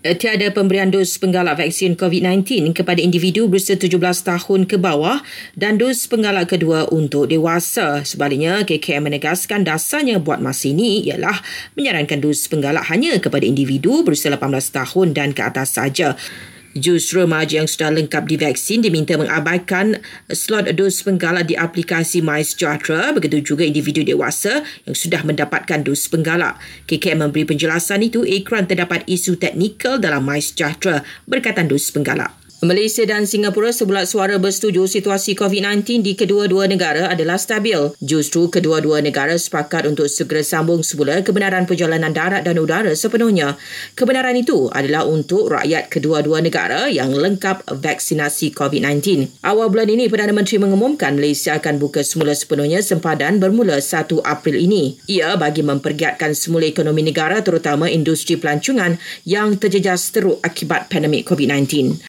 Eh, tiada pemberian dos penggalak vaksin COVID-19 kepada individu berusia 17 tahun ke bawah dan dos penggalak kedua untuk dewasa. Sebaliknya, KKM menegaskan dasarnya buat masa ini ialah menyarankan dos penggalak hanya kepada individu berusia 18 tahun dan ke atas saja. Justru remaja yang sudah lengkap divaksin diminta mengabaikan slot dos penggalak di aplikasi MySejahtera begitu juga individu dewasa yang sudah mendapatkan dos penggalak. KKM memberi penjelasan itu ikran terdapat isu teknikal dalam MySejahtera berkaitan dos penggalak. Malaysia dan Singapura sebulat suara bersetuju situasi COVID-19 di kedua-dua negara adalah stabil. Justru kedua-dua negara sepakat untuk segera sambung semula kebenaran perjalanan darat dan udara sepenuhnya. Kebenaran itu adalah untuk rakyat kedua-dua negara yang lengkap vaksinasi COVID-19. Awal bulan ini, Perdana Menteri mengumumkan Malaysia akan buka semula sepenuhnya sempadan bermula 1 April ini. Ia bagi mempergiatkan semula ekonomi negara terutama industri pelancongan yang terjejas teruk akibat pandemik COVID-19.